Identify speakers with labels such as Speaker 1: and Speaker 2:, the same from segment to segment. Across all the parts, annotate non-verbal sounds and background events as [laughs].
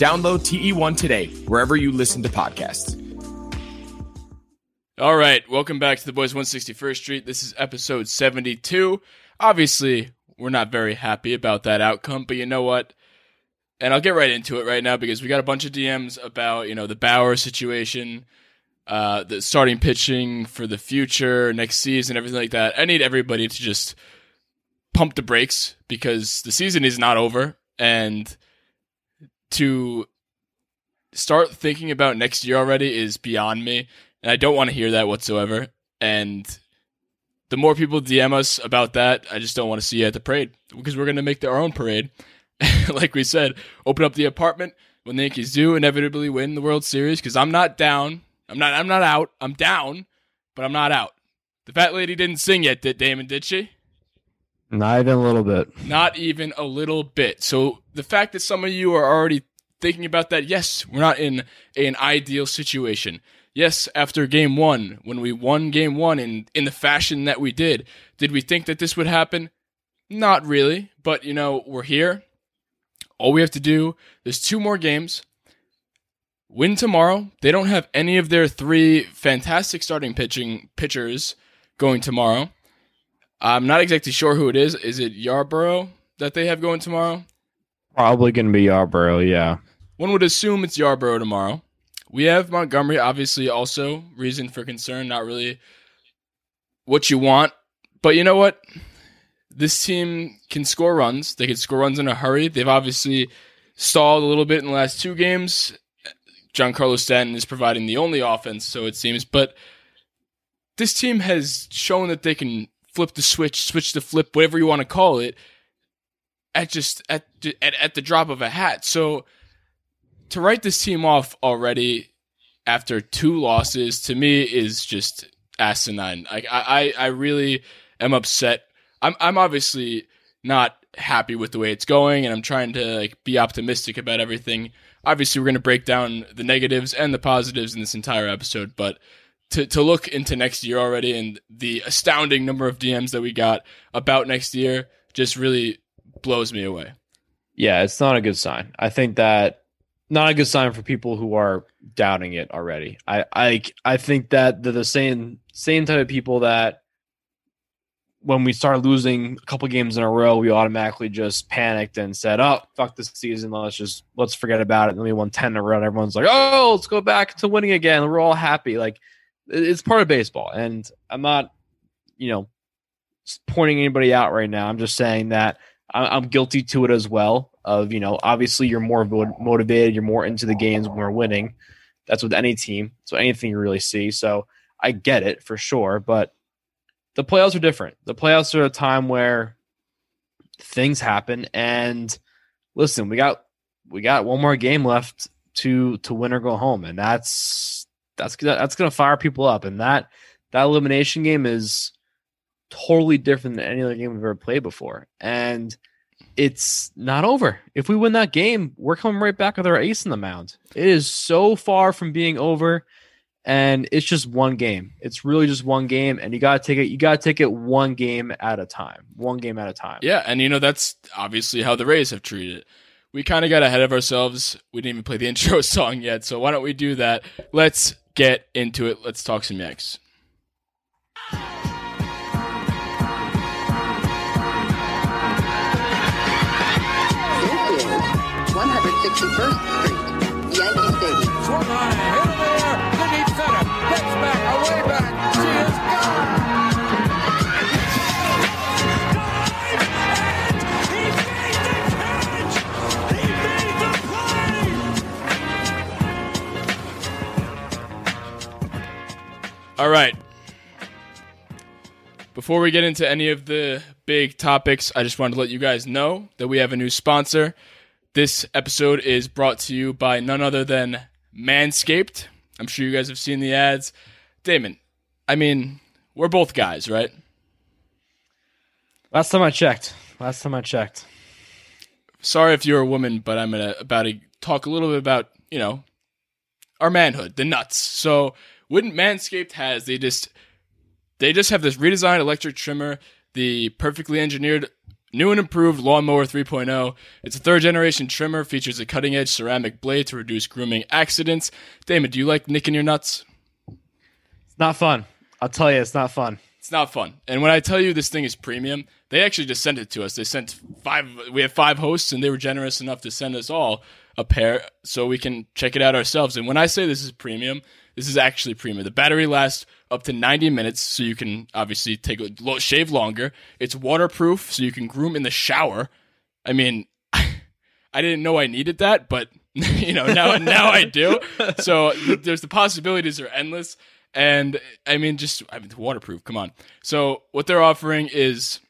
Speaker 1: Download TE1 today, wherever you listen to podcasts.
Speaker 2: All right, welcome back to the Boys 161st Street. This is episode 72. Obviously, we're not very happy about that outcome, but you know what? And I'll get right into it right now because we got a bunch of DMs about, you know, the Bauer situation, uh, the starting pitching for the future, next season, everything like that. I need everybody to just pump the brakes because the season is not over and to start thinking about next year already is beyond me and I don't want to hear that whatsoever and the more people DM us about that, I just don't want to see you at the parade because we're going to make our own parade. [laughs] like we said, open up the apartment when the Yankees do inevitably win the World Series because I'm not down. I'm not. I'm not out. I'm down, but I'm not out. The fat lady didn't sing yet, did Damon? Did she?
Speaker 3: Not even a little bit.
Speaker 2: Not even a little bit. So the fact that some of you are already thinking about that, yes, we're not in an ideal situation. Yes, after game one, when we won game one in, in the fashion that we did, did we think that this would happen? Not really, but you know, we're here. All we have to do, there's two more games. Win tomorrow. They don't have any of their three fantastic starting pitching pitchers going tomorrow. I'm not exactly sure who it is. Is it Yarbrough that they have going tomorrow?
Speaker 3: Probably going to be Yarbrough, yeah.
Speaker 2: One would assume it's Yarbrough tomorrow. We have Montgomery, obviously, also reason for concern. Not really what you want, but you know what? This team can score runs. They can score runs in a hurry. They've obviously stalled a little bit in the last two games. Giancarlo Stanton is providing the only offense, so it seems. But this team has shown that they can flip the switch, switch the flip, whatever you want to call it, at just at at, at the drop of a hat. So to write this team off already after two losses to me is just asinine. Like I, I, really am upset. I'm I'm obviously not happy with the way it's going, and I'm trying to like be optimistic about everything. Obviously, we're going to break down the negatives and the positives in this entire episode, but to to look into next year already and the astounding number of DMs that we got about next year just really blows me away.
Speaker 3: Yeah, it's not a good sign. I think that not a good sign for people who are doubting it already. I I I think that they're the same same type of people that when we started losing a couple games in a row, we automatically just panicked and said, "Oh, fuck this season. Let's just let's forget about it." And then we won ten in a row. And everyone's like, "Oh, let's go back to winning again." We're all happy. Like it's part of baseball, and I'm not, you know, pointing anybody out right now. I'm just saying that I'm guilty to it as well. Of you know, obviously you're more motivated, you're more into the games when we're winning. That's with any team. So anything you really see. So I get it for sure, but the playoffs are different. The playoffs are a time where things happen and listen, we got we got one more game left to to win or go home and that's that's that's to fire people up and that that elimination game is totally different than any other game we've ever played before. And it's not over. If we win that game, we're coming right back with our ace in the mound. It is so far from being over and it's just one game. It's really just one game, and you gotta take it. You gotta take it one game at a time. One game at a time.
Speaker 2: Yeah, and you know that's obviously how the Rays have treated it. We kind of got ahead of ourselves. We didn't even play the [laughs] intro song yet, so why don't we do that? Let's get into it. Let's talk some Yanks.
Speaker 4: 161st Street, Yankee Stadium.
Speaker 5: Swung on and hit in the air to deep center. Gets back, away back. She is gone.
Speaker 2: All right. Before we get into any of the big topics, I just wanted to let you guys know that we have a new sponsor. This episode is brought to you by none other than Manscaped. I'm sure you guys have seen the ads. Damon, I mean, we're both guys, right?
Speaker 3: Last time I checked. Last time I checked.
Speaker 2: Sorry if you're a woman, but I'm gonna about to talk a little bit about you know our manhood, the nuts. So what Manscaped has, they just they just have this redesigned electric trimmer, the perfectly engineered new and improved lawnmower 3.0. It's a third generation trimmer, features a cutting edge ceramic blade to reduce grooming accidents. Damon, do you like nicking your nuts?
Speaker 3: It's not fun. I'll tell you, it's not fun.
Speaker 2: It's not fun. And when I tell you this thing is premium, they actually just sent it to us. They sent five. We have five hosts, and they were generous enough to send us all a pair so we can check it out ourselves. And when I say this is premium, this is actually premium. The battery lasts up to 90 minutes, so you can obviously take a shave longer. It's waterproof, so you can groom in the shower. I mean, [laughs] I didn't know I needed that, but [laughs] you know now now I do. So th- there's the possibilities are endless, and I mean just I mean waterproof. Come on. So what they're offering is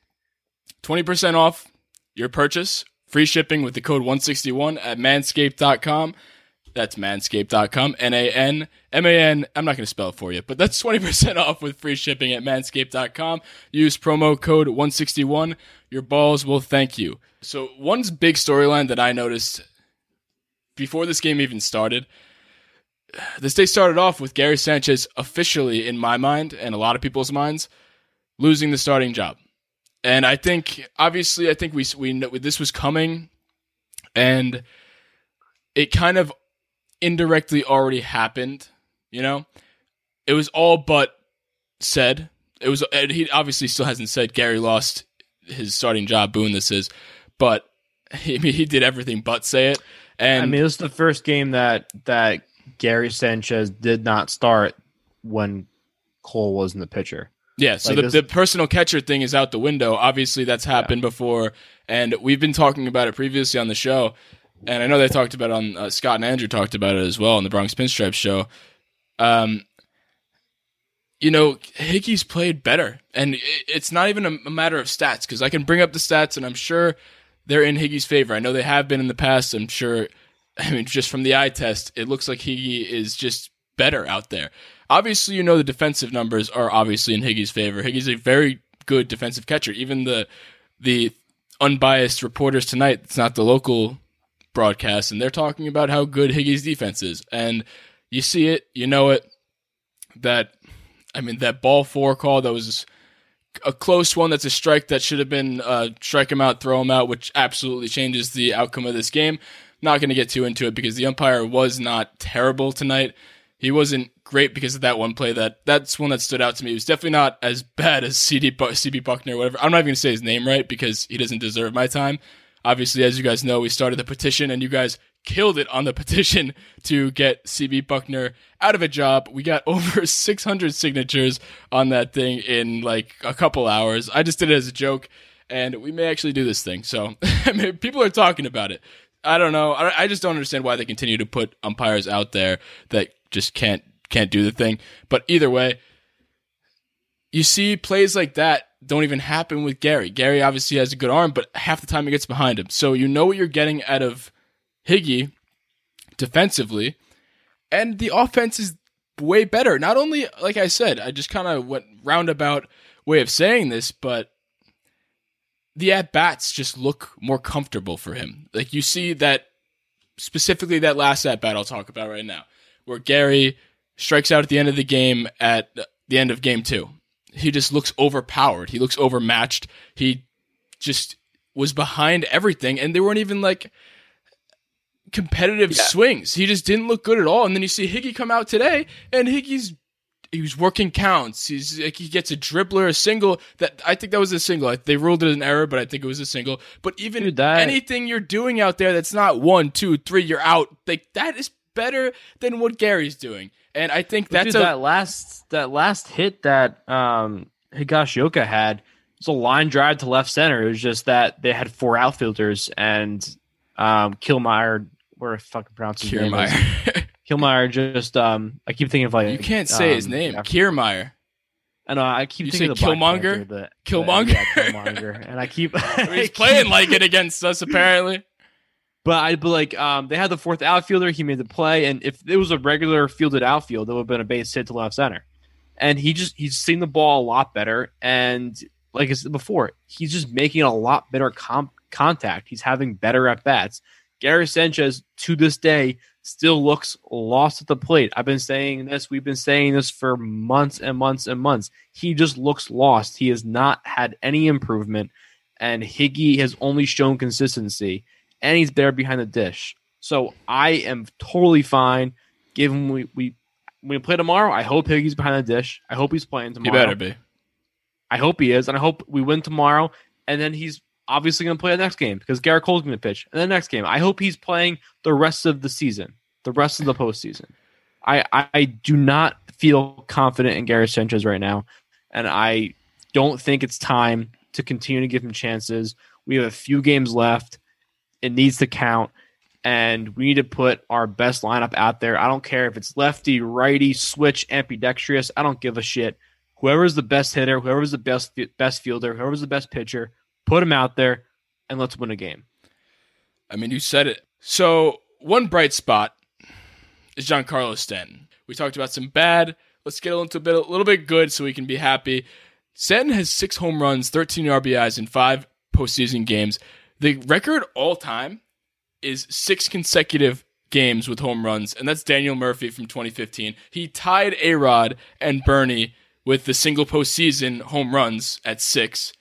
Speaker 2: 20% off your purchase, free shipping with the code 161 at manscaped.com. That's manscaped.com. N A N M A N. I'm not going to spell it for you, but that's 20% [laughs] off with free shipping at manscaped.com. Use promo code 161. Your balls will thank you. So, one big storyline that I noticed before this game even started, [sighs] this day started off with Gary Sanchez officially, in my mind and a lot of people's minds, losing the starting job. And I think, obviously, I think we, we know this was coming and it kind of indirectly already happened. You know, it was all but said. It was. He obviously still hasn't said Gary lost his starting job. Boone, this is, but [laughs] he he did everything but say it. And
Speaker 3: I mean, this is the first game that that Gary Sanchez did not start when Cole was in the pitcher.
Speaker 2: Yeah, so
Speaker 3: Like
Speaker 2: the, the personal catcher thing is out the window. Obviously, that's happened before, and we've been talking about it previously on the show. And I know they talked about it on uh, Scott and Andrew talked about it as well on the Bronx Pinstripes show. Um, you know, Higgy's played better, and it, it's not even a, a matter of stats because I can bring up the stats, and I'm sure they're in Higgy's favor. I know they have been in the past. I'm sure. [laughs] I mean, just from the eye test, it looks like Higgy is just better out there. Obviously, you know the defensive numbers are obviously in Higgy's favor. Higgy's a very good defensive catcher. Even the the unbiased reporters tonight, it's not the local broadcast, and they're talking about how good Higgy's defense is. And you see it, you know it. That I mean, that ball four call that was a close one. That's a strike that should have been uh, strike him out, throw him out, which absolutely changes the outcome of this game. Not going to get too into it because the umpire was not terrible tonight. He wasn't great because of that one play. That that's one that stood out to me. He was definitely not as bad as CD CB Bucknor, or whatever. I'm not even to say his name right because he doesn't deserve my time. Obviously, as you guys know, we started the petition, and you guys killed it on the [laughs] petition to get CB Bucknor out of a job. We got [laughs] over 600 signatures on that thing in like a couple hours. I just did it as a joke, and we may actually do this thing. So [laughs] I mean, people are talking about it. I don't know. I just don't understand why they continue to put umpires out there that just can't can't do the thing. But either way, you see plays like that don't even happen with Gary. Gary obviously has a good arm, but half the time he gets behind him. So you know what you're getting out of Higgy defensively, and the offense is way better. Not only, like I said, I just kind of went roundabout way of saying this, but the at bats just look more comfortable for him. Like you see that specifically that last at bat I'll talk about right now, where Gary strikes out at the end of the game at the end of game two. He just looks overpowered. He looks overmatched. He just was behind everything, and they weren't even like competitive swings. He just didn't look good at all. And then you see Higgy come out today, and Higgy's he was working counts. He's like he gets a dribbler, a single. That I think that was a single. They ruled it an error, but I think it was a single. But even
Speaker 3: Dude, that-
Speaker 2: anything you're doing out there that's not one, two, three, you're out. Like that is better than what Gary's doing. And I think that's
Speaker 3: Dude,
Speaker 2: a
Speaker 3: that last that last hit that um Higashioka had was a line drive to left center. It was just that they had four outfielders and um Killmeyer, where I fucking pronounce his name. is.
Speaker 2: Kiermaier. [laughs]
Speaker 3: Killmeyer just um I keep thinking of like
Speaker 2: you can't say his
Speaker 3: um,
Speaker 2: name.
Speaker 3: I-
Speaker 2: Kiermaier.
Speaker 3: I know I keep
Speaker 2: You
Speaker 3: thinking
Speaker 2: say Killmonger?
Speaker 3: Panther, the- the- yeah, Killmonger, and I keep [laughs]
Speaker 2: He's [laughs] playing like it against us, apparently.
Speaker 3: But I'd be like, um, they had the fourth outfielder. He made the play, and if it was a regular fielded outfield, it would have been a base hit to left center. And he just he's seen the ball a lot better, and like I said before, he's just making a lot better com- contact. He's having better at bats. Gary Sanchez to this day still looks lost at the plate. I've been saying this. We've been saying this for months and months and months. He just looks lost. He has not had any improvement, and Higgy has only shown consistency, and he's there behind the dish. So I am totally fine. Given we we we play tomorrow, I hope Higgy's behind the dish. I hope he's playing tomorrow.
Speaker 2: He better be.
Speaker 3: I hope he is, and I hope we win tomorrow. And then he's obviously going to play the next game because Gerrit Cole's going to pitch. And the next game, I hope he's playing the rest of the season, the rest of the postseason. I I, I do not feel confident in Garrett Sanchez right now, and I don't think it's time to continue to give him chances. We have a few games left. It needs to count. And we need to put our best lineup out there. I don't care if it's lefty, righty, switch, ambidextrous. I don't give a shit whoever's the best hitter, whoever's the best best fielder, whoever's the best pitcher, put him out there and let's win a game.
Speaker 2: I mean, you said it. So one bright spot is Giancarlo Stanton. We talked about some bad. Let's get a bit, a little bit good, so we can be happy. Stanton has six home runs, 13 RBIs in five postseason games. The record all time is six consecutive games with home runs, and that's Daniel Murphy from 2015. He tied A Rod and Bernie with the single postseason home runs at six.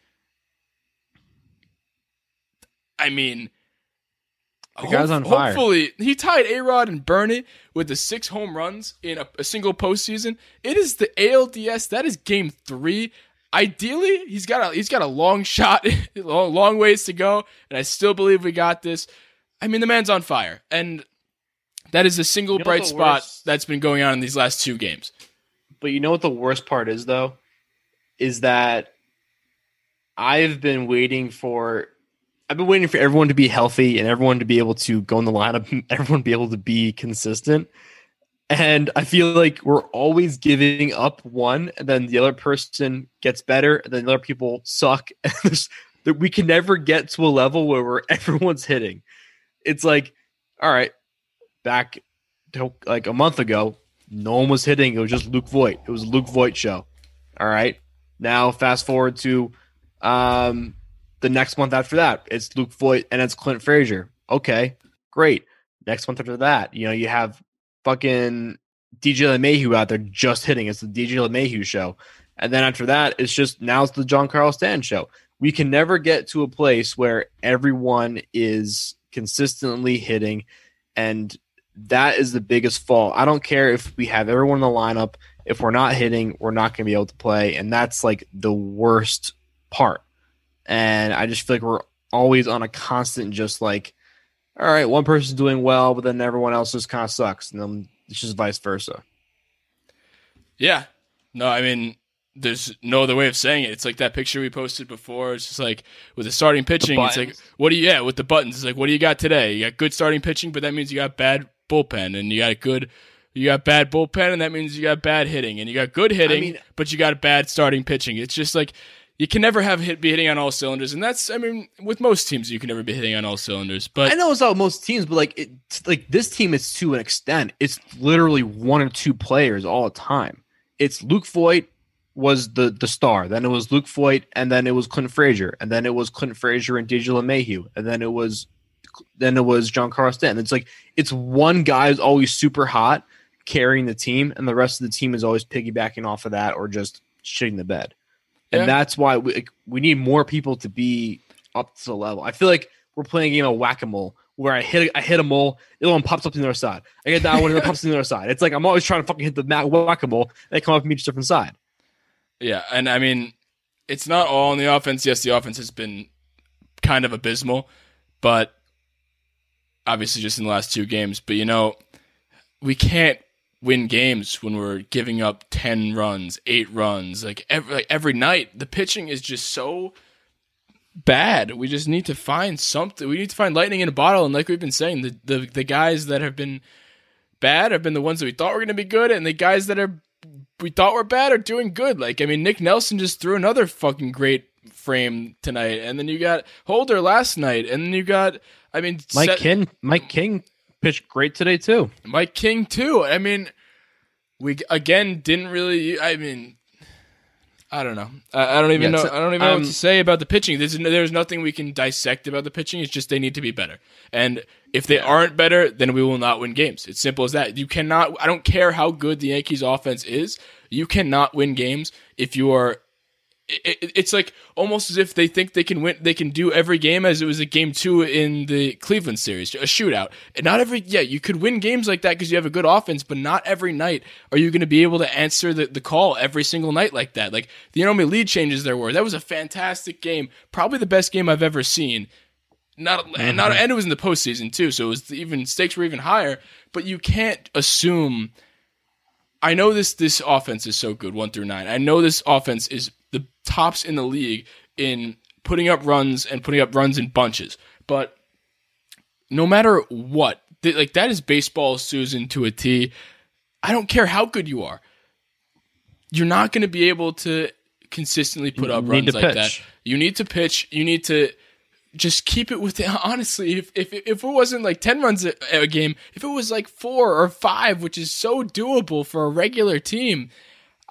Speaker 2: I mean,
Speaker 3: The guy's on fire.
Speaker 2: Hopefully, he tied A Rod and Bernie with the six home runs in a, a single postseason. It is the ALDS. That is game three. Ideally, he's got a he's got a long shot, [laughs] long, long ways to go, and I still believe we got this. I mean, the man's on fire, and that is a single
Speaker 3: You know
Speaker 2: bright spot
Speaker 3: worst-
Speaker 2: that's been going on in these last two games.
Speaker 3: But you know what the worst part is though? Is that I've been waiting for I've been waiting for everyone to be healthy and everyone to be able to go in the lineup, [laughs] everyone be able to be consistent. And I feel like we're always giving up one, and then the other person gets better, and then the other people suck. [laughs] That we can never get to a level where we're, [laughs] everyone's hitting. It's like, all right, back to like a month ago, no one was hitting. It was just Luke Voit. It was a Luke Voit show. All right. Now fast forward to um the next month after that. It's Luke Voit and it's Clint Frazier. Okay, great. Next month after that, you know, you have fucking DJ LeMahieu out there just hitting. It's the DJ LeMahieu show. And then after that, it's just now it's the Giancarlo Stan show. We can never get to a place where everyone is consistently hitting and that is the biggest fault. I don't care if we have everyone in the lineup. If we're not hitting, we're not going to be able to play, and that's like the worst part. And I just feel like we're always on a constant, just like, all right, one person's doing well, but then everyone else just kind of sucks, and then it's just vice versa.
Speaker 2: Yeah. No, I mean, there's no other way of saying it. It's like that picture we posted before. It's just like with the starting pitching, it's like, what do you, yeah, with the buttons, it's like, what do you got today? You got good starting pitching, but that means you got bad bullpen, and you got good, you got bad bullpen, and that means you got bad hitting, and you got good hitting,
Speaker 3: mean-
Speaker 2: but you got bad starting pitching. It's just like, you can never have hit be hitting on all cylinders, and that's I mean with most teams you can never be hitting on all cylinders. But
Speaker 3: I know it's not most teams, but like it, like this team is to an extent. It's literally one or two players all the time. It's Luke Voit was the the star. Then it was Luke Voit, and then it was Clint Frazier, and then it was Clint Frazier and DJ LeMahieu, and then it was then it was Giancarlo. It's like it's one guy is always super hot carrying the team, and the rest of the team is always piggybacking off of that or just shitting the bed. And
Speaker 2: Yeah.
Speaker 3: that's why we like, we need more people to be up to the level. I feel like we're playing a game of whack a mole where I hit I hit a mole, the other one pops up to the other side. I get that one, and it pops to the other side. It's like I'm always trying to fucking hit the mat whack a mole. They come up from each different side.
Speaker 2: Yeah, and I mean, it's not all on the offense. Yes, the offense has been kind of abysmal, but obviously just in the last two games. But you know, we can't win games when we're giving up ten runs, eight runs, like every like every night. The pitching is just so bad. We just need to find something. We need to find lightning in a bottle. And like we've been saying, the the, the guys that have been bad have been the ones that we thought were going to be good, and the guys that are we thought were bad are doing good. Like I mean, Nick Nelson just threw another fucking great frame tonight, and then you got Holder last night, and then you got I mean,
Speaker 3: Mike
Speaker 2: set-
Speaker 3: King, Mike King pitched great today too.
Speaker 2: Mike King too. I mean, we again didn't really. I mean, I don't know. I, I don't even
Speaker 3: Yeah,
Speaker 2: know. I don't even know what
Speaker 3: um,
Speaker 2: to say about the pitching. There's there's nothing we can dissect about the pitching. It's just they need to be better. And if they aren't better, then we will not win games. It's simple as that. You cannot. I don't care how good the Yankees offense is. You cannot win games if you are it, it- it's like almost as if they think they can win they can do every game as it was a game two in the cleveland series a shootout. And not every yeah you could win games like that because you have a good offense but not every night are you going to be able to answer the, the call every single night like that. Like the only lead changes there were that was a fantastic game. Probably the best game i've ever seen. Not and not mm-hmm. and it was in the postseason too so it was even stakes were even higher. But you can't assume I know this this offense is so good, one through nine. I know this offense is tops in the league in putting up runs and putting up runs in bunches. But no matter what, th- like that is baseball Susan to a T. I don't care how good you are. You're not going to be able to consistently put
Speaker 3: You
Speaker 2: up runs like that. You need to pitch. You need to just keep it with [laughs] honestly if if if it wasn't like 10 runs a, a game if it was like 4 or 5 which is so doable for a regular team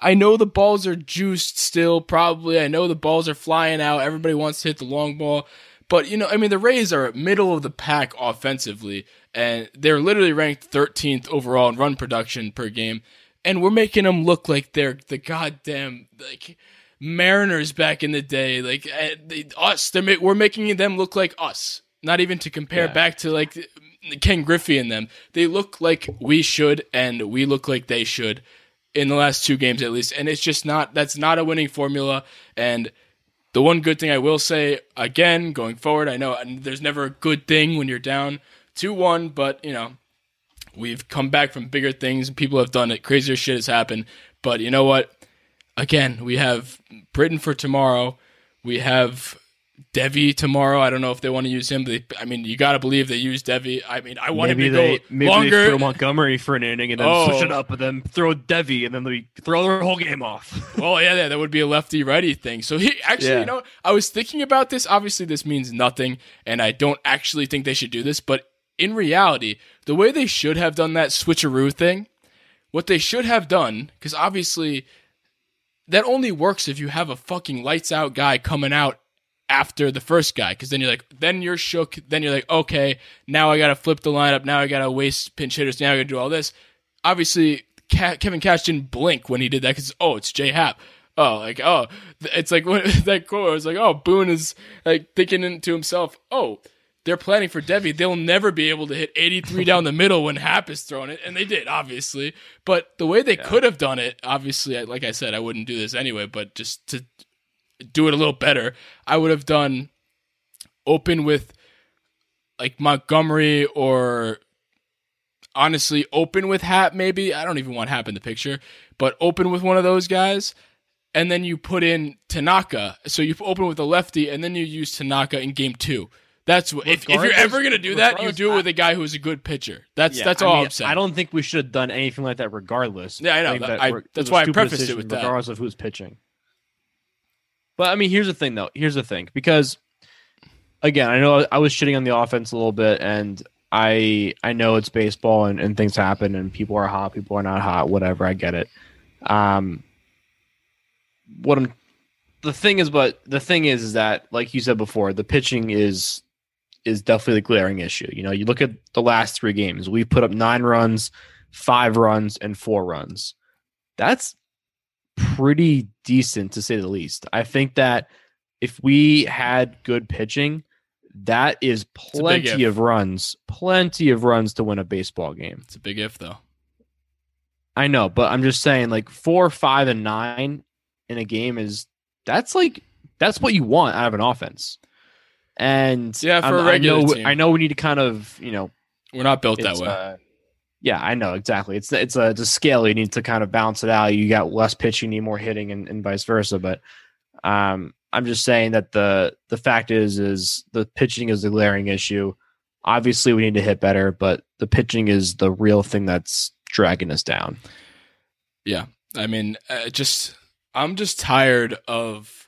Speaker 2: I know the balls are juiced still probably I know the balls are flying out everybody wants to hit the long ball but you know I mean the Rays are middle of the pack offensively and they're literally ranked 13th overall in run production per game and we're making them look like they're the goddamn like Mariners back in the day, like uh, they, us. They're we're making them look like us. Not even to compare
Speaker 3: Yeah.
Speaker 2: back to like Ken Griffey and them. They look like we should, and we look like they should in the last two games at least. And it's just not. That's not a winning formula. And the one good thing I will say again going forward, I know there's never a good thing when you're down two one, but you know we've come back from bigger things. People have done it. Crazier shit has happened. But you know what? Again, we have Britton for tomorrow. We have Deivi tomorrow. I don't know if they want to use him. They, I mean, you got to believe they use Deivi. I mean, I want
Speaker 3: maybe
Speaker 2: him to
Speaker 3: they
Speaker 2: go
Speaker 3: maybe
Speaker 2: longer.
Speaker 3: they throw Montgomery for an inning and then
Speaker 2: Oh.
Speaker 3: switch it up, and then throw Deivi, and then they throw their whole game off.
Speaker 2: well, [laughs] oh, yeah, yeah, that would be a lefty righty thing. So he actually,
Speaker 3: Yeah.
Speaker 2: you know, I was thinking about this. Obviously, this means nothing, and I don't actually think they should do this. But in reality, the way they should have done that switcheroo thing, what they should have done, because obviously that only works if you have a fucking lights out guy coming out after the first guy because then you're like then you're shook then you're like okay now i gotta flip the lineup now i gotta waste pinch hitters now i gotta do all this obviously kevin cash didn't blink when he did that because oh it's jay happ oh like oh it's like [laughs] what that quote was like oh boone is like thinking to himself oh they're planning for Deivi. They'll never be able to hit 83 down the middle when Happ is throwing it, and they did, obviously. But the way they could have done it, obviously, like I said, I wouldn't do this anyway. But just to do it a little better, I would have done open with like Montgomery or honestly open with Happ. Maybe I don't even want Happ in the picture, but open with one of those guys. And then you put in Tanaka, so you open with a lefty, and then you use Tanaka in game two. That's what, if, if you're ever gonna do that, you do it with a guy who's a good pitcher. That's
Speaker 3: Yeah,
Speaker 2: that's
Speaker 3: I
Speaker 2: all
Speaker 3: mean,
Speaker 2: I'm saying.
Speaker 3: I don't think we should have done anything like that, regardless.
Speaker 2: Yeah, I know.
Speaker 3: think
Speaker 2: That- I- that's why I prefaced it with that.
Speaker 3: regardless of who's pitching. But I mean, here's the thing, though. Here's the thing, because again, I know I was shitting on the offense a little bit, and I I know it's baseball and, and things happen, and people are hot, people are not hot, whatever. I get it. Um, what I'm the thing is, but the thing is, is that like you said before, the pitching is is definitely the glaring issue. You know, you look at the last three games, we've put up nine runs, five runs, and four runs. That's pretty decent to say the least. I think that if we had good pitching, that is plenty of runs, plenty of runs to win a baseball game.
Speaker 2: it's a big if though.
Speaker 3: I know, but I'm just saying, like four, five, and nine in a game is that's like that's what you want out of an offense. And
Speaker 2: Yeah, for
Speaker 3: I'm-
Speaker 2: a regular
Speaker 3: I know,
Speaker 2: team.
Speaker 3: I know we need to kind of you know
Speaker 2: We're not built that way.
Speaker 3: uh, yeah, I know exactly. It's it's a it's a scale. You need to kind of balance it out. You got less pitching, you need more hitting, and, and vice versa. But um, I'm just saying that the the fact is is the pitching is the glaring issue. Obviously, we need to hit better, but the pitching is the real thing that's dragging us down.
Speaker 2: Yeah, I mean, uh, just I'm just tired of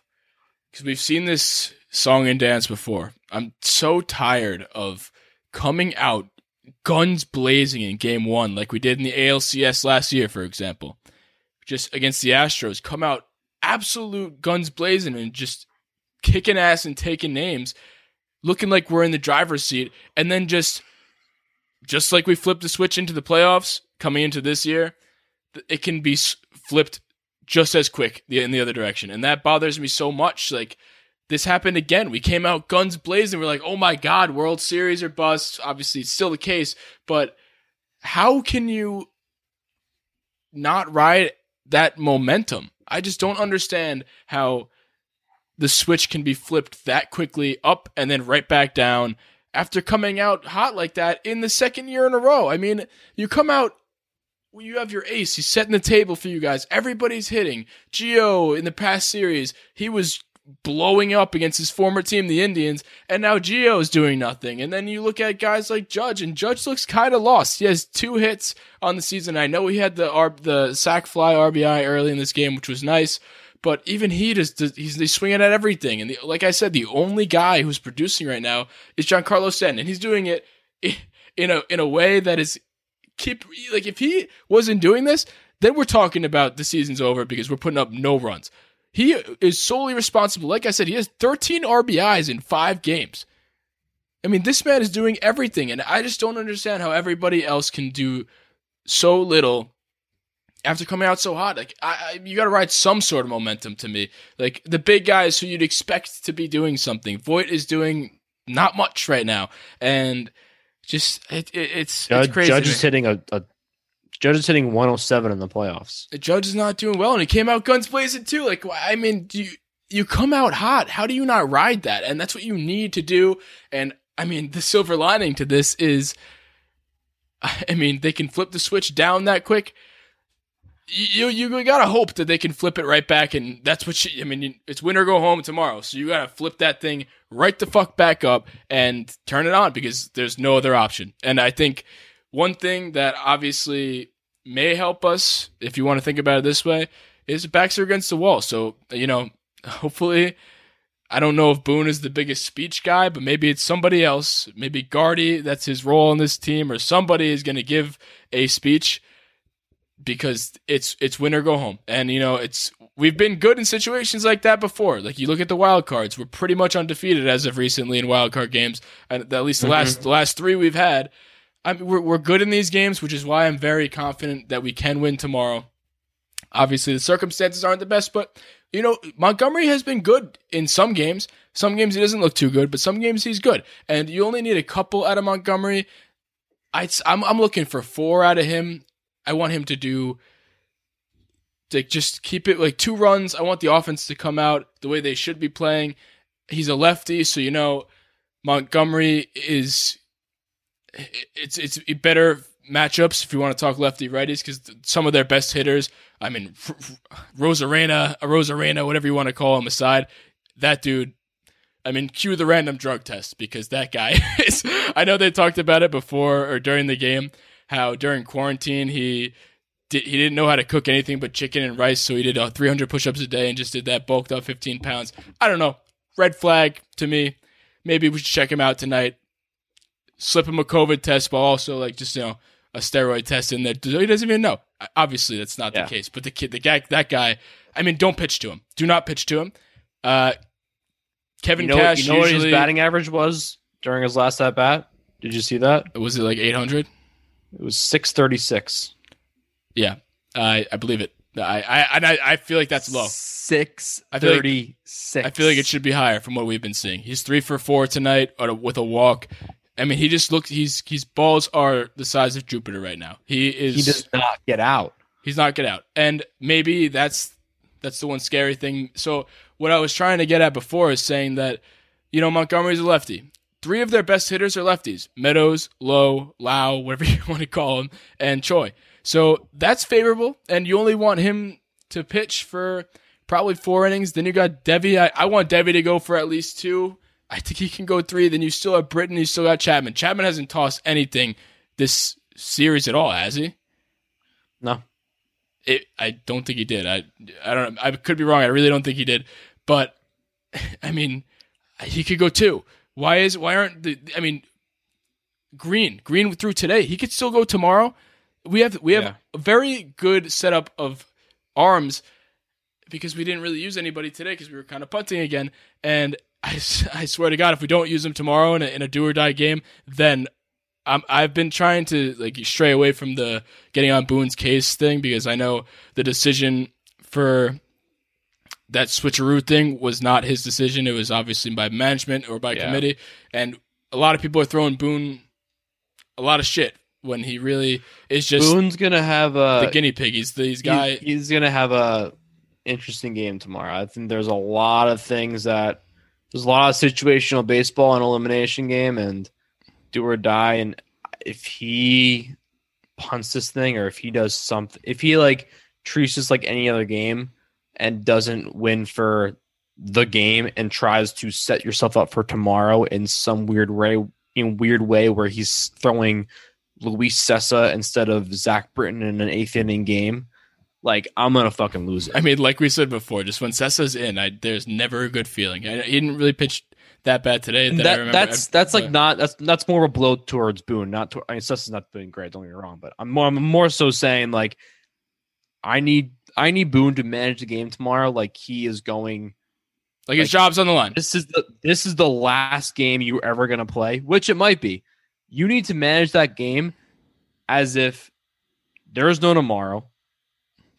Speaker 2: because we've seen this song and dance before. I'm so tired of coming out guns blazing in game one, like we did in the ALCS last year, for example, just against the Astros, come out absolute guns blazing and just kicking ass and taking names, looking like we're in the driver's seat, and then just just like we flipped the switch into the playoffs coming into this year, it can be flipped just as quick in the other direction, and that bothers me so much. Like this happened again. We came out guns blazing. We're like, oh my god, World Series or bust. Obviously, it's still the case, but how can you not ride that momentum? I just don't understand how the switch can be flipped that quickly up and then right back down after coming out hot like that in the second year in a row. I mean, you come out you have your ace. He's setting the table for you guys. Everybody's hitting. Gio in the past series, he was blowing up against his former team, the Indians, and now Gio's doing nothing. And then you look at guys like Judge, and Judge looks kind of lost. He has two hits on the season. I know he had the R- the sack fly RBI early in this game, which was nice. But even he just he's, he's swinging at everything, and the, like I said, the only guy who's producing right now is Giancarlo Stanton, and he's doing it [laughs] in a in a way that is keep like if he wasn't doing this, then we're talking about the season's over because we're putting up no runs. He is solely responsible. Like I said, he has 13 RBIs in five games. I mean, this man is doing everything, and I just don't understand how everybody else can do so little after coming out so hot. Like, I, I you got to ride some sort of momentum to me. Like the big guys who you'd expect to be doing something. Voit is doing not much right now, and just it, it, it's
Speaker 3: Judge,
Speaker 2: it's crazy.
Speaker 3: Judge is hitting a, a Judge is hitting 107 in the playoffs.
Speaker 2: the judge is not doing well, and he came out guns blazing too. Like, I mean, you you come out hot? How do you not ride that? And that's what you need to do. And I mean, the silver lining to this is, [laughs] I mean, they can flip the switch down that quick. You you gotta hope that they can flip it right back, and that's what you, I mean. It's win or go home tomorrow, so you gotta flip that thing right the fuck back up and turn it on because there's no other option. And I think one thing that obviously may help us, if you want to think about it this way, is backs are against the wall. So, you know, [laughs] hopefully, I don't know if Boone is the biggest speech guy, but maybe it's somebody else. Maybe Gardy, that's his role in this team, or somebody is going to give a speech because it's it's win or go home. And you know, it's we've been good in situations like that before. Like you look at the wild cards, we're pretty much undefeated as of recently in wild card games, and at least the last mm-hmm. the last three we've had. I mean, we're we're good in these games, which is why I'm very confident that we can win tomorrow. Obviously, the circumstances aren't the best, but you know, Montgomery has been good in some games. Some games he doesn't look too good, but some games he's good. And you only need a couple out of Montgomery. I, I'm I'm looking for four out of him. I want him to do like just keep it like two runs. I want the offense to come out the way they should be playing. He's a lefty, so you know Montgomery is it's it's better matchups if you want to talk lefty righties because some of their best hitters, I mean Rosarena, Rosarena, whatever you want to call him aside, that dude I mean, cue the random drug test because that guy [laughs] is. I know they talked about it before or during the game. How during quarantine he did, he didn't know how to cook anything but chicken and rice, so he did uh, 300 push-ups a day and just did that, bulked up 15 pounds. I don't know. Red flag to me. Maybe we should check him out tonight. Slip him a COVID test, but also like just you know a steroid test in there. He doesn't even know. Obviously, that's not
Speaker 3: Yeah.
Speaker 2: the case. But the kid, the guy, that guy. I mean, don't pitch to him. Do not pitch to him. Uh, Kevin
Speaker 3: You know,
Speaker 2: Cash
Speaker 3: you know what his
Speaker 2: usually
Speaker 3: batting average was during his last at bat? Did you see that?
Speaker 2: was it like 800?
Speaker 3: It was 636.
Speaker 2: Yeah, I I believe it. I I and I, I feel like that's low.
Speaker 6: Six thirty six.
Speaker 2: I feel like- I feel like it should be higher from what we've been seeing. He's three for four tonight with a walk. I mean, he just looks. He's his balls are the size of Jupiter right now. He is.
Speaker 3: He does not get out.
Speaker 2: he's not get out, and maybe that's that's the one scary thing. So what I was trying to get at before is saying that you know Montgomery's a lefty. Three of their best hitters are lefties: Meadows, Lowe, Lau, whatever [laughs] you want to call him, and Choi. So that's favorable, and you only want him to pitch for probably four innings. Then you got Deivi. I, I want Deivi to go for at least two. I think he can go three. Then you still have Britton. You still got Chapman. Chapman hasn't tossed anything this series at all, has he?
Speaker 3: No.
Speaker 2: It, I don't think he did. I I don't. I could be wrong. I really don't think he did. But [laughs] I mean, he could go two. Why is why aren't the? I mean, Green. Green through today. He could still go tomorrow. We have we have
Speaker 3: Yeah.
Speaker 2: a very good setup of arms because we didn't really use anybody today because we were kind of punting again. And I, I swear to God, if we don't use them tomorrow in a, in a do or die game, then I'm, I've been trying to like stray away from the getting on Boone's case thing because I know the decision for that switcheroo thing was not his decision. It was obviously by management or by
Speaker 3: Yeah.
Speaker 2: committee. And a lot of people are throwing Boone a lot of shit when he really is just
Speaker 3: Boone's gonna have a
Speaker 2: the guinea pig. He's these
Speaker 3: he's-
Speaker 2: guy.
Speaker 3: He's, gonna have a interesting game tomorrow. I think there's a lot of things that there's a lot of situational baseball and elimination game and do or die. And if he punts this thing or if he does something, if he like treats this like any other game and doesn't win for the game and tries to set yourself up for tomorrow in some weird way, in weird way where he's throwing Luis Cessa instead of Zach Britton in an eighth inning game, like I'm gonna fucking lose it.
Speaker 2: I mean, like we said before, just when Cessa's in, I, there's never a good feeling. I, he didn't really pitch that bad today. That, I
Speaker 3: That,
Speaker 2: remember.
Speaker 3: that's that's like not that's that's more of a blow towards Boone. Not to, I mean, Cessa's not doing great. Don't get me wrong, but I'm more I'm more so saying like I need I need Boone to manage the game tomorrow. Like he is going.
Speaker 2: like his
Speaker 3: like-
Speaker 2: job's on the line.
Speaker 3: This is the this is the last game you're ever gonna play, which it might be. You need to manage that game as if there is no tomorrow,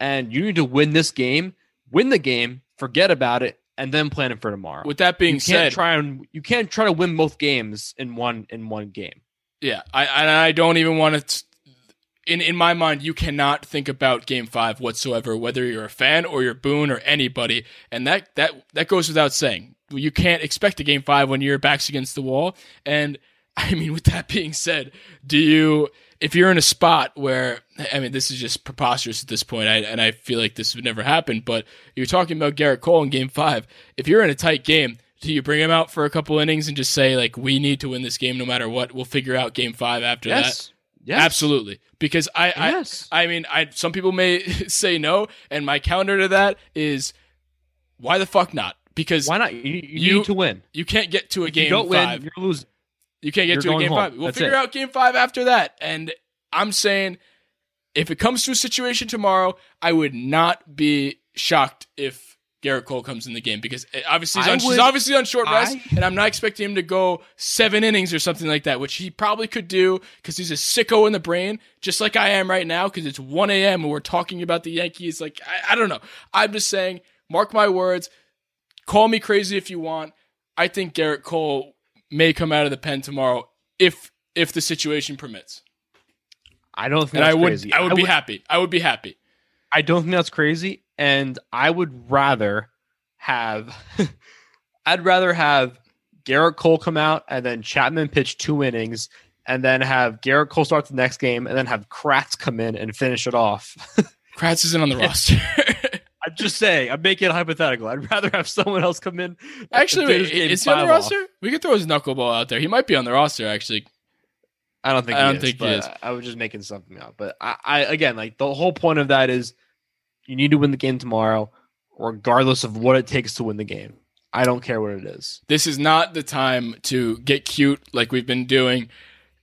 Speaker 3: and you need to win this game, win the game, forget about it, and then plan it for tomorrow.
Speaker 2: With that being
Speaker 3: you can't
Speaker 2: said,
Speaker 3: try and you can't try to win both games in one in one game.
Speaker 2: Yeah, I I don't even want to. In in my mind, you cannot think about Game Five whatsoever, whether you're a fan or you're Boone or anybody, and that that that goes without saying. You can't expect a Game Five when your back's against the wall. And I mean, with that being said, do you? If you're in a spot where I mean, this is just preposterous at this point, I, and I feel like this would never happen. But you're talking about Gerrit Cole in Game Five. If you're in a tight game, do you bring him out for a couple innings and just say like, we need to win this game no matter what? We'll figure out Game Five after that.
Speaker 3: Yes, yes,
Speaker 2: Absolutely. Because I,
Speaker 3: Yes.
Speaker 2: I I mean I some people may [laughs] say no, and my counter to that is why the fuck not? Because
Speaker 3: Why not? You, you,
Speaker 2: You-
Speaker 3: need to win.
Speaker 2: you can't get to a
Speaker 3: If you
Speaker 2: game
Speaker 3: don't
Speaker 2: five.
Speaker 3: win, you're losing.
Speaker 2: You can't get
Speaker 3: You're
Speaker 2: to a game
Speaker 3: home.
Speaker 2: five. We'll
Speaker 3: That's
Speaker 2: figure
Speaker 3: it.
Speaker 2: out game five after that. And I'm saying if it comes to a situation tomorrow, I would not be shocked if Gerrit Cole comes in the game because eh, obviously he's, on, he's obviously on short rest,
Speaker 3: I-
Speaker 2: and I'm not expecting him to go seven innings or something like that, which he probably could do because he's a sicko in the brain, just like I am right now. Because it's 1 a.m. and we're talking about the Yankees. Like I, I don't know. I'm just saying. Mark my words. Call me crazy if you want. I think Gerrit Cole may come out of the pen tomorrow if if the situation permits.
Speaker 3: I don't think
Speaker 2: And
Speaker 3: that's
Speaker 2: I would
Speaker 3: crazy.
Speaker 2: I would be happy. I would be happy.
Speaker 3: I don't think that's crazy, and I would rather have, [laughs] I'd rather have Gerrit Cole come out and then Chapman pitch two innings, and then have Gerrit Cole start the next game, and then have Kratz come in and finish it off. [laughs]
Speaker 2: Kratz isn't on the roster. [laughs]
Speaker 3: I'm just saying, I'm making it hypothetical. I'd rather have someone else come in.
Speaker 2: actually, wait, is he on the
Speaker 3: five off.
Speaker 2: roster? We could throw his knuckleball out there. He might be on the roster actually.
Speaker 3: I don't think.
Speaker 2: I don't
Speaker 3: is,
Speaker 2: think he is.
Speaker 3: I was just making something up. But I, I again, like the whole point of that is, you need to win the game tomorrow, regardless of what it takes to win the game. I don't care what it is.
Speaker 2: This is not the time to get cute like we've been doing.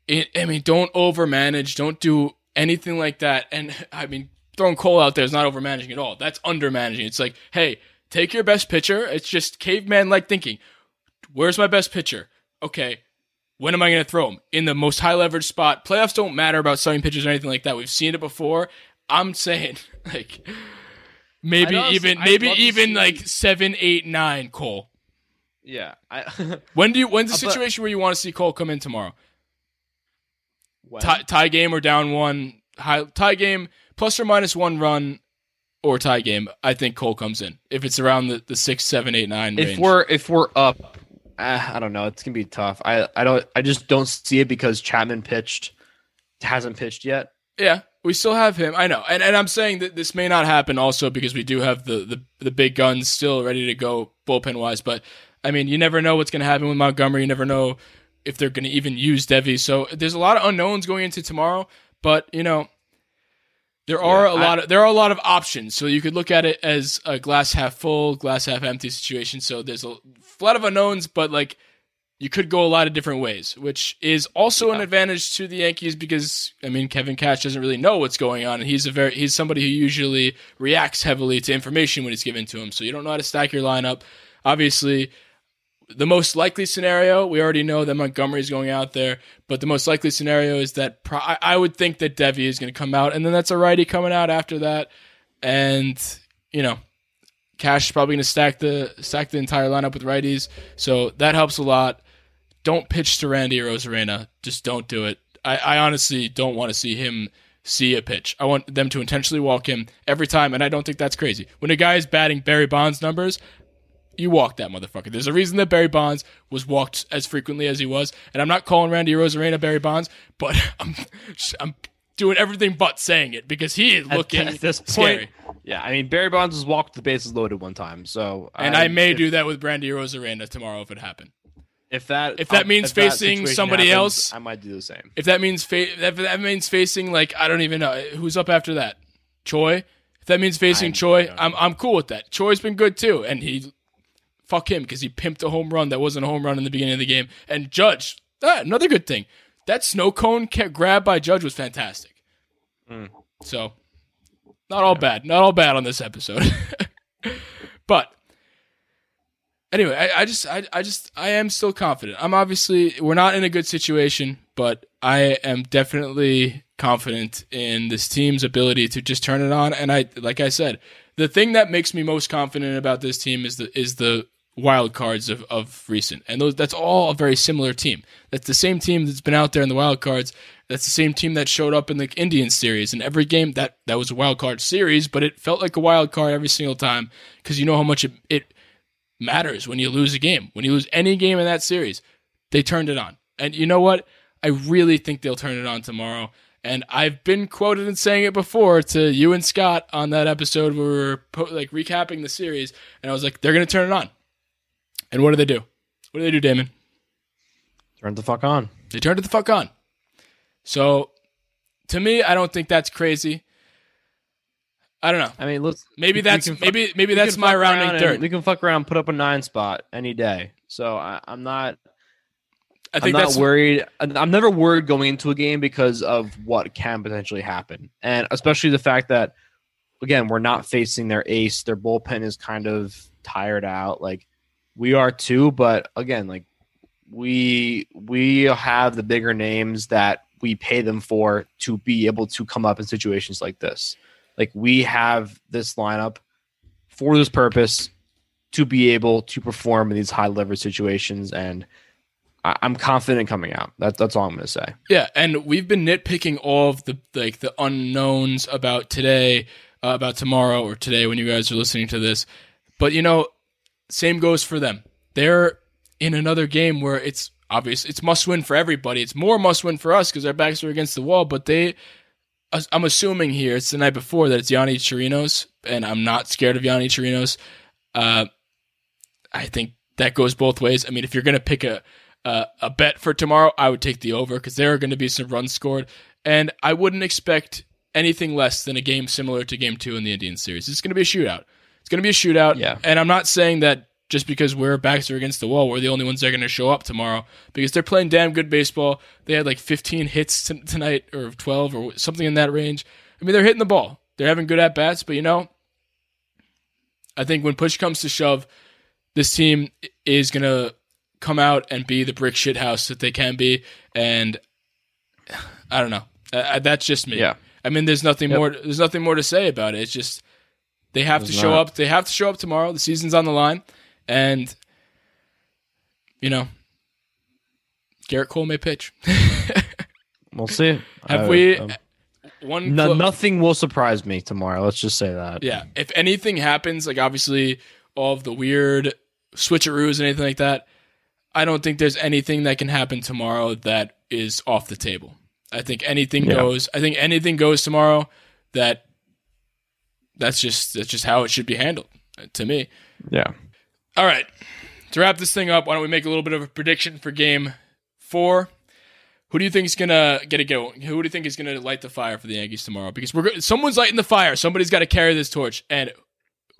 Speaker 2: It, I mean, don't overmanage. Don't do anything like that. And I mean, throwing Cole out there is not overmanaging at all. That's undermanaging. It's like, hey, take your best pitcher. It's just caveman like thinking. Where's my best pitcher? Okay, when am I going to throw him? In the most high leverage spot. Playoffs don't matter about selling pitchers or anything like that. We've seen it before. I'm saying, [laughs] like, maybe even,
Speaker 3: I'd
Speaker 2: maybe even like seven, eight, nine, Cole.
Speaker 3: Yeah, I. [laughs]
Speaker 2: When do you? When's the
Speaker 3: Uh, but-
Speaker 2: situation where you want to see Cole come in tomorrow? Tie, tie game or down one? High, tie game plus or minus one run, or tie game. I think Cole comes in if it's around the, the six, seven, eight, nine
Speaker 3: if
Speaker 2: range.
Speaker 3: we're if we're up, uh, I don't know. It's gonna be tough. I I don't. I just don't see it because Chapman pitched, hasn't pitched yet.
Speaker 2: yeah, we still have him. I know, and and I'm saying that this may not happen also because we do have the the, the big guns still ready to go bullpen wise. But I mean, you never know what's going to happen with Montgomery. You never know if they're going to even use Deivi. So there's a lot of unknowns going into tomorrow. But you know, there are
Speaker 3: Yeah,
Speaker 2: a
Speaker 3: I-
Speaker 2: lot of there are a lot of options. So you could look at it as a glass half full, glass half empty situation. So there's a lot of unknowns, but like you could go a lot of different ways, which is also an advantage to the Yankees because I mean Kevin Cash doesn't really know what's going on, and he's a very he's somebody who usually reacts heavily to information when it's given to him. So you don't know how to stack your lineup. Obviously, the most likely scenario we already know that Montgomery's going out there, but the most likely scenario is that pro- I, I would think that Deivi is going to come out, and then that's a righty coming out after that, and you know Cash is probably going to stack the stack the entire lineup with righties, so that helps a lot. Don't pitch to Randy Arozarena. Just don't do it. I, I honestly don't want to see him see a pitch. I want them to intentionally walk him every time, and I don't think that's crazy. When a guy is batting Barry Bonds numbers, you walk that motherfucker. There's a reason that Barry Bonds was walked as frequently as he was, and I'm not calling Randy Arozarena Barry Bonds, but [laughs] I'm I'm doing everything but saying it because he is looking
Speaker 3: at this point,
Speaker 2: scary.
Speaker 3: yeah, I mean Barry Bonds was walked the bases loaded one time, so
Speaker 2: And I may
Speaker 3: if,
Speaker 2: do that with Randy Arozarena tomorrow if it happened.
Speaker 3: if that
Speaker 2: if that uh, means facing
Speaker 3: situation
Speaker 2: somebody
Speaker 3: happens,
Speaker 2: else-
Speaker 3: I might do the same.
Speaker 2: If that means fa- if that means facing like I don't even know who's up after that, Choi. If that means facing
Speaker 3: I-
Speaker 2: Choi, I'm I'm cool with that. Choi's been good too, and he fuck him because he pimped a home run that wasn't a home run in the beginning of the game. And Judge, ah, another good thing, that snow cone grab by Judge was fantastic.
Speaker 3: Mm.
Speaker 2: So, not all bad, not all bad on this episode, [laughs] but anyway, I, I just, I, I just, I am still confident. I'm obviously, we're not in a good situation, but I am definitely confident in this team's ability to just turn it on. And I, like I said, the thing that makes me most confident about this team is the, is the wild cards of, of recent. And those, that's all a very similar team. That's the same team that's been out there in the wild cards. That's the same team that showed up in the Indian series. And every game that, that was a wild card series, but it felt like a wild card every single time because you know how much it, it matters when you lose a game. When you lose any game in that series, they turned it on. And you know what? I really think they'll turn it on tomorrow. And I've been quoted in saying it before to you and Scott on that episode where we were like recapping the series, and I was like, they're going to turn it on. And what do they do? What do they do, Damon?
Speaker 3: Turn the fuck on.
Speaker 2: They turned it the fuck on. So, to me, I don't think that's crazy. I don't know.
Speaker 3: I mean, let's
Speaker 2: Maybe that's
Speaker 3: fuck-
Speaker 2: maybe maybe that's my rounding third.
Speaker 3: We can fuck around, put up a nine spot any day. So I, I'm not.
Speaker 2: I
Speaker 3: I'm
Speaker 2: think
Speaker 3: not
Speaker 2: that's
Speaker 3: worried. I'm never worried going into a game because of what can potentially happen, and especially the fact that, again, we're not facing their ace. Their bullpen is kind of tired out. Like we are too, but again, like we we have the bigger names that we pay them for to be able to come up in situations like this. Like we have this lineup for this purpose to be able to perform in these high leverage situations and I'm confident coming out. That's that's all I'm going to say.
Speaker 2: Yeah, and we've been nitpicking all of the like the unknowns about today, uh, about tomorrow, or today when you guys are listening to this. But you know, same goes for them. They're in another game where it's obvious it's must win for everybody. It's more must win for us because our backs are against the wall. But they, I'm assuming here it's the night before that it's Yonny Chirinos, and I'm not scared of Yonny Chirinos. Uh, I think that goes both ways. I mean, if you're gonna pick a uh, a bet for tomorrow, I would take the over because there are going to be some runs scored, and I wouldn't expect anything less than a game similar to Game Two in the Indian series. It's going to be a shootout. It's going to be a shootout.
Speaker 3: Yeah.
Speaker 2: And I'm not saying that just because we're backs are against the wall, we're the only ones that are going to show up tomorrow because they're playing damn good baseball. They had like 15 hits t- tonight or 12 or something in that range. I mean, they're hitting the ball. They're having good at bats, but you know, I think when push comes to shove, this team is going to come out and be the brick shit house that they can be. And [sighs] I don't know. Uh, that's just me.
Speaker 3: Yeah.
Speaker 2: I mean, there's nothing
Speaker 3: Yep.
Speaker 2: more. There's nothing more to say about it. It's just they have
Speaker 3: There's
Speaker 2: to show
Speaker 3: not.
Speaker 2: up. They have to show up tomorrow. The season's on the line, and you know, Gerrit Cole may pitch. [laughs]
Speaker 3: We'll see.
Speaker 2: have
Speaker 3: I-
Speaker 2: we
Speaker 3: um,
Speaker 2: one?
Speaker 3: no,
Speaker 2: clo-
Speaker 3: nothing will surprise me tomorrow. Let's just say that.
Speaker 2: Yeah. If anything happens, like obviously all of the weird switcheroos and anything like that, I don't think there's anything that can happen tomorrow that is off the table. I think anything
Speaker 3: Yeah.
Speaker 2: goes. I think anything goes tomorrow. That that's just that's just how it should be handled uh, to me.
Speaker 3: Yeah.
Speaker 2: All right. To wrap this thing up, why don't we make a little bit of a prediction for game four? Who do you think is gonna get it going? Who do you think is gonna light the fire for the Yankees tomorrow? Because we're go- someone's lighting the fire. Somebody's got to carry this torch, and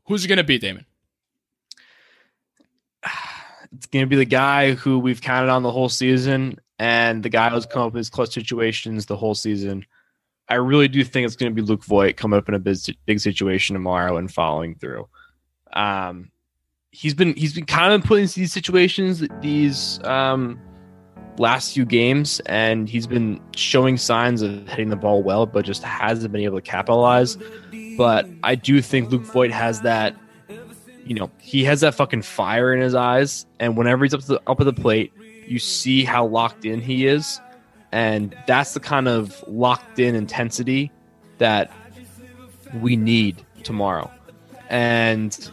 Speaker 2: who's it gonna be, Damon? [sighs]
Speaker 3: It's going to be the guy who we've counted on the whole season and the guy who's come up with his clutch situations the whole season. I really do think it's going to be Luke Voit coming up in a big, big situation tomorrow and following through. Um, he's been he's been kind of put in these situations these um, last few games, and he's been showing signs of hitting the ball well, but just hasn't been able to capitalize. But I do think Luke Voit has that. You know, he has that fucking fire in his eyes, and whenever he's up to the, up at the plate, you see how locked in he is, and that's the kind of locked in intensity that we need tomorrow. And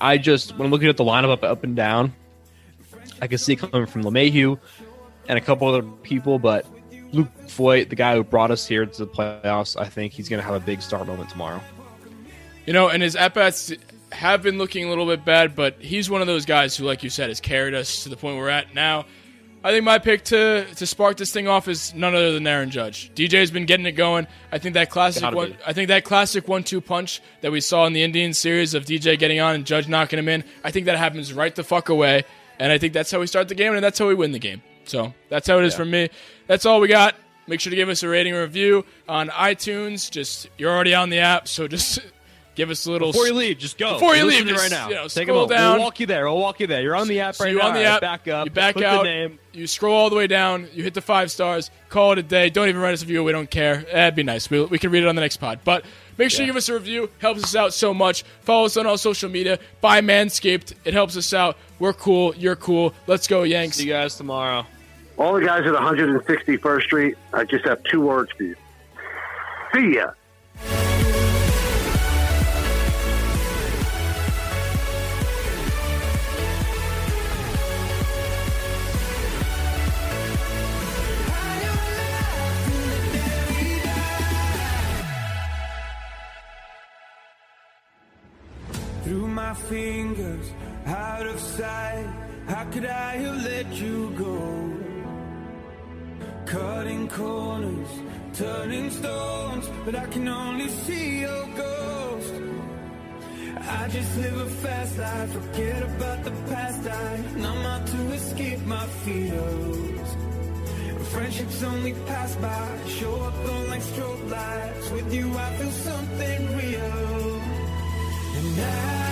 Speaker 3: I just when I'm looking at the lineup up up and down, I can see it coming from LeMahieu and a couple other people, but Luke Voit, the guy who brought us here to the playoffs, I think he's going to have a big star moment tomorrow.
Speaker 2: You know, and his at bats have been looking a little bit bad, but he's one of those guys who, like you said, has carried us to the point we're at now. I think my pick to to spark this thing off is none other than Aaron Judge. DJ's been getting it going. I think that classic
Speaker 3: Gotta
Speaker 2: one.
Speaker 3: be.
Speaker 2: I think that classic one-two punch that we saw in the Indians series of DJ getting on and Judge knocking him in. I think that happens right the fuck away, and I think that's how we start the game, and that's how we win the game. So that's how it is for me. That's all we got. Make sure to give us a rating and review on iTunes. Just you're already on the app, so just give us a little.
Speaker 3: Before you leave, just go.
Speaker 2: Before you
Speaker 3: Listen
Speaker 2: leave, just,
Speaker 3: right now.
Speaker 2: you know,
Speaker 3: Take a
Speaker 2: scroll
Speaker 3: moment.
Speaker 2: down.
Speaker 3: We'll walk you there. We'll walk you there. You're on the app
Speaker 2: So
Speaker 3: right
Speaker 2: you're
Speaker 3: now.
Speaker 2: on the
Speaker 3: All right,
Speaker 2: app.
Speaker 3: Back up.
Speaker 2: You back
Speaker 3: put
Speaker 2: out.
Speaker 3: The name.
Speaker 2: You scroll all the way down. You hit the five stars. Call it a day. Don't even write us a review. We don't care. That'd be nice. We, we can read it on the next pod. But make sure you give us a review. Helps us out so much. Follow us on all social media. Buy Manscaped. It helps us out. We're cool. You're cool. Let's go, Yanks.
Speaker 3: See you guys tomorrow.
Speaker 6: All the guys at 161st Street, I just have two words for you. See ya.
Speaker 7: Fingers, out of sight. How could I have let you go? Cutting corners, turning stones, but I can only see your ghost. I just live a fast life, forget about the past. I numb out to escape my fears. Friendships only pass by, show up on like strobe lights. With you, I feel something real. And I